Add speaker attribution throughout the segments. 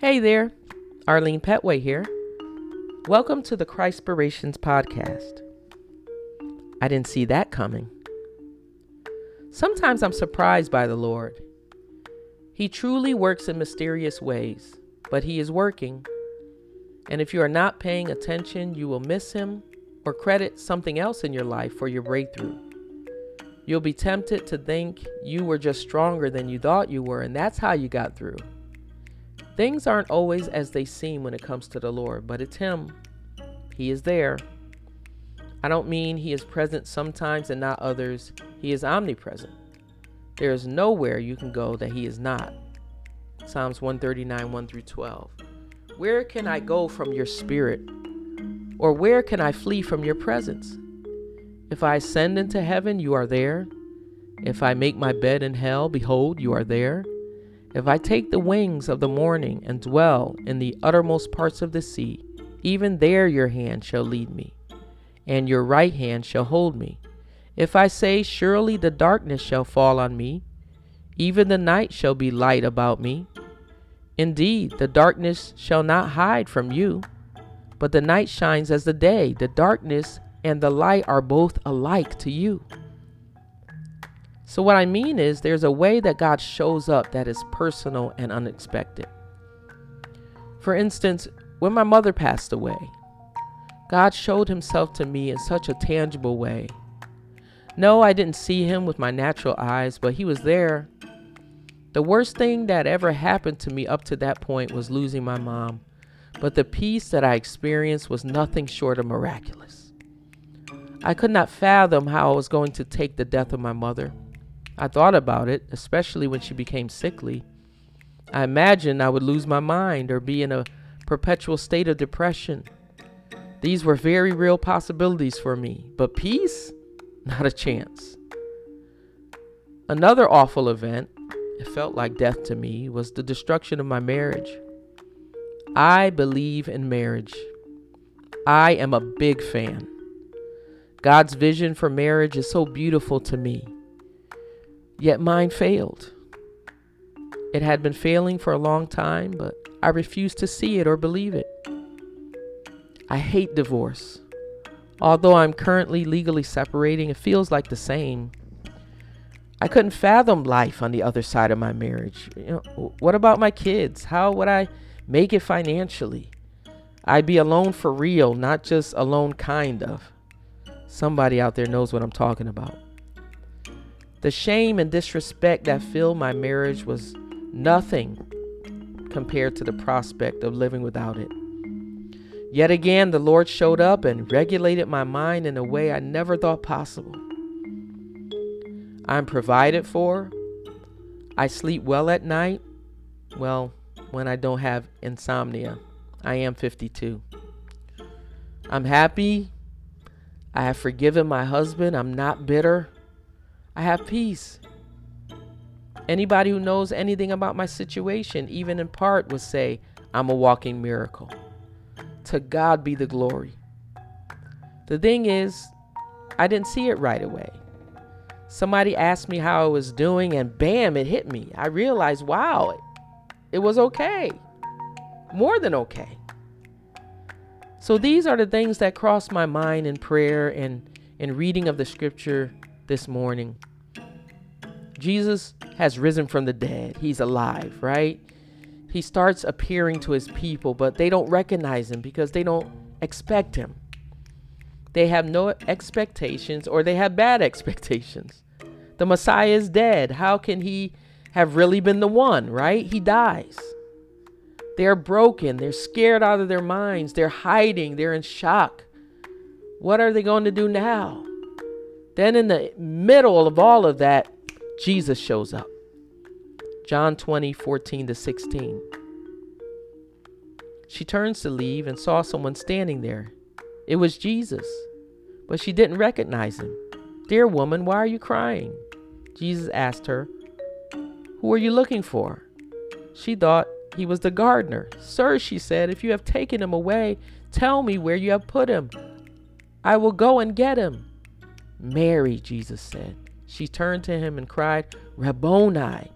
Speaker 1: Hey there, Arlene Petway here. Welcome to the Christpirations podcast. I didn't see that coming. Sometimes I'm surprised by the Lord. He truly works in mysterious ways, but He is working. And if you are not paying attention, you will miss Him or credit something else in your life for your breakthrough. You'll be tempted to think you were just stronger than you thought you were, and that's how you got through. Things aren't always as they seem when it comes to the Lord, but it's Him. He is there. I don't mean He is present sometimes and not others, He is omnipresent. There is nowhere you can go that He is not. Psalms 139 1 through 12. Where can I go from your spirit? Or where can I flee from your presence? If I ascend into heaven, you are there. If I make my bed in hell, behold, you are there. If I take the wings of the morning and dwell in the uttermost parts of the sea, even there your hand shall lead me, and your right hand shall hold me. If I say, Surely the darkness shall fall on me, even the night shall be light about me. Indeed, the darkness shall not hide from you, but the night shines as the day. The darkness and the light are both alike to you. So, what I mean is, there's a way that God shows up that is personal and unexpected. For instance, when my mother passed away, God showed himself to me in such a tangible way. No, I didn't see him with my natural eyes, but he was there. The worst thing that ever happened to me up to that point was losing my mom, but the peace that I experienced was nothing short of miraculous. I could not fathom how I was going to take the death of my mother. I thought about it, especially when she became sickly. I imagined I would lose my mind or be in a perpetual state of depression. These were very real possibilities for me, but peace? Not a chance. Another awful event, it felt like death to me, was the destruction of my marriage. I believe in marriage. I am a big fan. God's vision for marriage is so beautiful to me. Yet mine failed. It had been failing for a long time, but I refused to see it or believe it. I hate divorce. Although I'm currently legally separating, it feels like the same. I couldn't fathom life on the other side of my marriage. You know, what about my kids? How would I make it financially? I'd be alone for real, not just alone kind of. Somebody out there knows what I'm talking about. The shame and disrespect that filled my marriage was nothing compared to the prospect of living without it. Yet again, the Lord showed up and regulated my mind in a way I never thought possible. I'm provided for. I sleep well at night. Well, when I don't have insomnia. I am 52. I'm happy. I have forgiven my husband. I'm not bitter. I have peace. Anybody who knows anything about my situation, even in part, would say, I'm a walking miracle. To God be the glory. The thing is, I didn't see it right away. Somebody asked me how I was doing, and bam, it hit me. I realized, wow, it, was okay. More than okay. So these are the things that crossed my mind in prayer and in reading of the scripture this morning. Jesus has risen from the dead. He's alive, right? He starts appearing to his people, but they don't recognize him because they don't expect him. They have no expectations or they have bad expectations. The Messiah is dead. How can he have really been the one, right? He dies. They're broken. They're scared out of their minds. They're hiding. They're in shock. What are they going to do now? Then, in the middle of all of that, Jesus shows up. John 20, 14 to 16. She turns to leave and saw someone standing there. It was Jesus, but she didn't recognize him. Dear woman, why are you crying? Jesus asked her, Who are you looking for? She thought he was the gardener. Sir, she said, if you have taken him away, tell me where you have put him. I will go and get him. Mary, Jesus said. She turned to him and cried, Rabboni,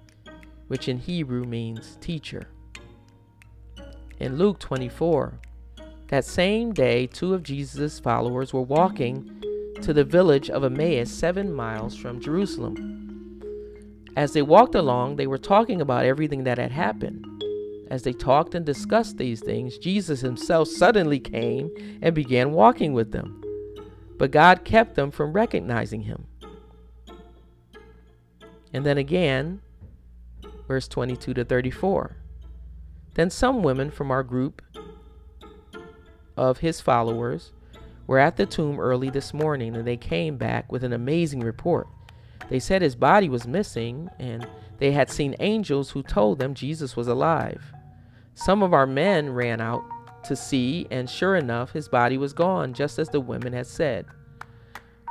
Speaker 1: which in Hebrew means teacher. in Luke 24. That same day, two of Jesus' followers were walking to the village of Emmaus, seven miles from Jerusalem. As they walked along, they were talking about everything that had happened. As they talked and discussed these things, Jesus himself suddenly came and began walking with them. But God kept them from recognizing him. And then again, verse 22 to 34. Then some women from our group of his followers were at the tomb early this morning and they came back with an amazing report. They said his body was missing and they had seen angels who told them Jesus was alive. Some of our men ran out to see, and sure enough, his body was gone, just as the women had said.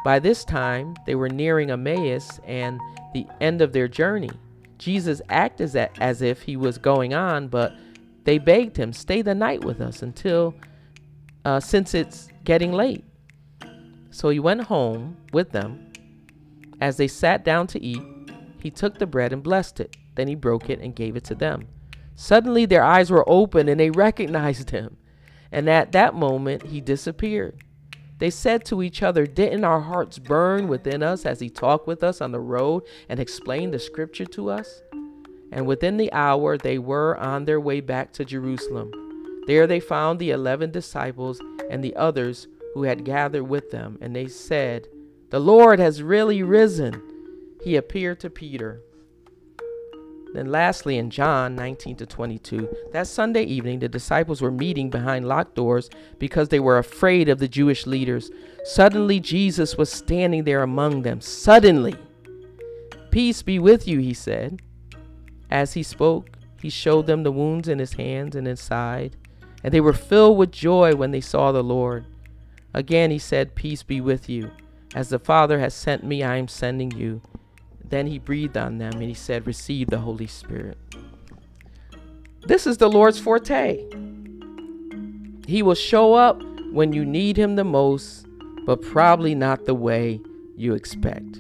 Speaker 1: By this time, they were nearing Emmaus and the end of their journey. Jesus acted as as if he was going on, but they begged him, Stay the night with us until, uh, since it's getting late. So he went home with them. As they sat down to eat, he took the bread and blessed it. Then he broke it and gave it to them. Suddenly their eyes were open and they recognized him. And at that moment he disappeared. They said to each other, Didn't our hearts burn within us as he talked with us on the road and explained the scripture to us? And within the hour they were on their way back to Jerusalem. There they found the eleven disciples and the others who had gathered with them, and they said, The Lord has really risen. He appeared to Peter. Then, lastly, in John 19 to 22, that Sunday evening, the disciples were meeting behind locked doors because they were afraid of the Jewish leaders. Suddenly, Jesus was standing there among them. Suddenly, Peace be with you, he said. As he spoke, he showed them the wounds in his hands and his side, and they were filled with joy when they saw the Lord. Again, he said, Peace be with you. As the Father has sent me, I am sending you. Then he breathed on them and he said, Receive the Holy Spirit. This is the Lord's forte. He will show up when you need him the most, but probably not the way you expect.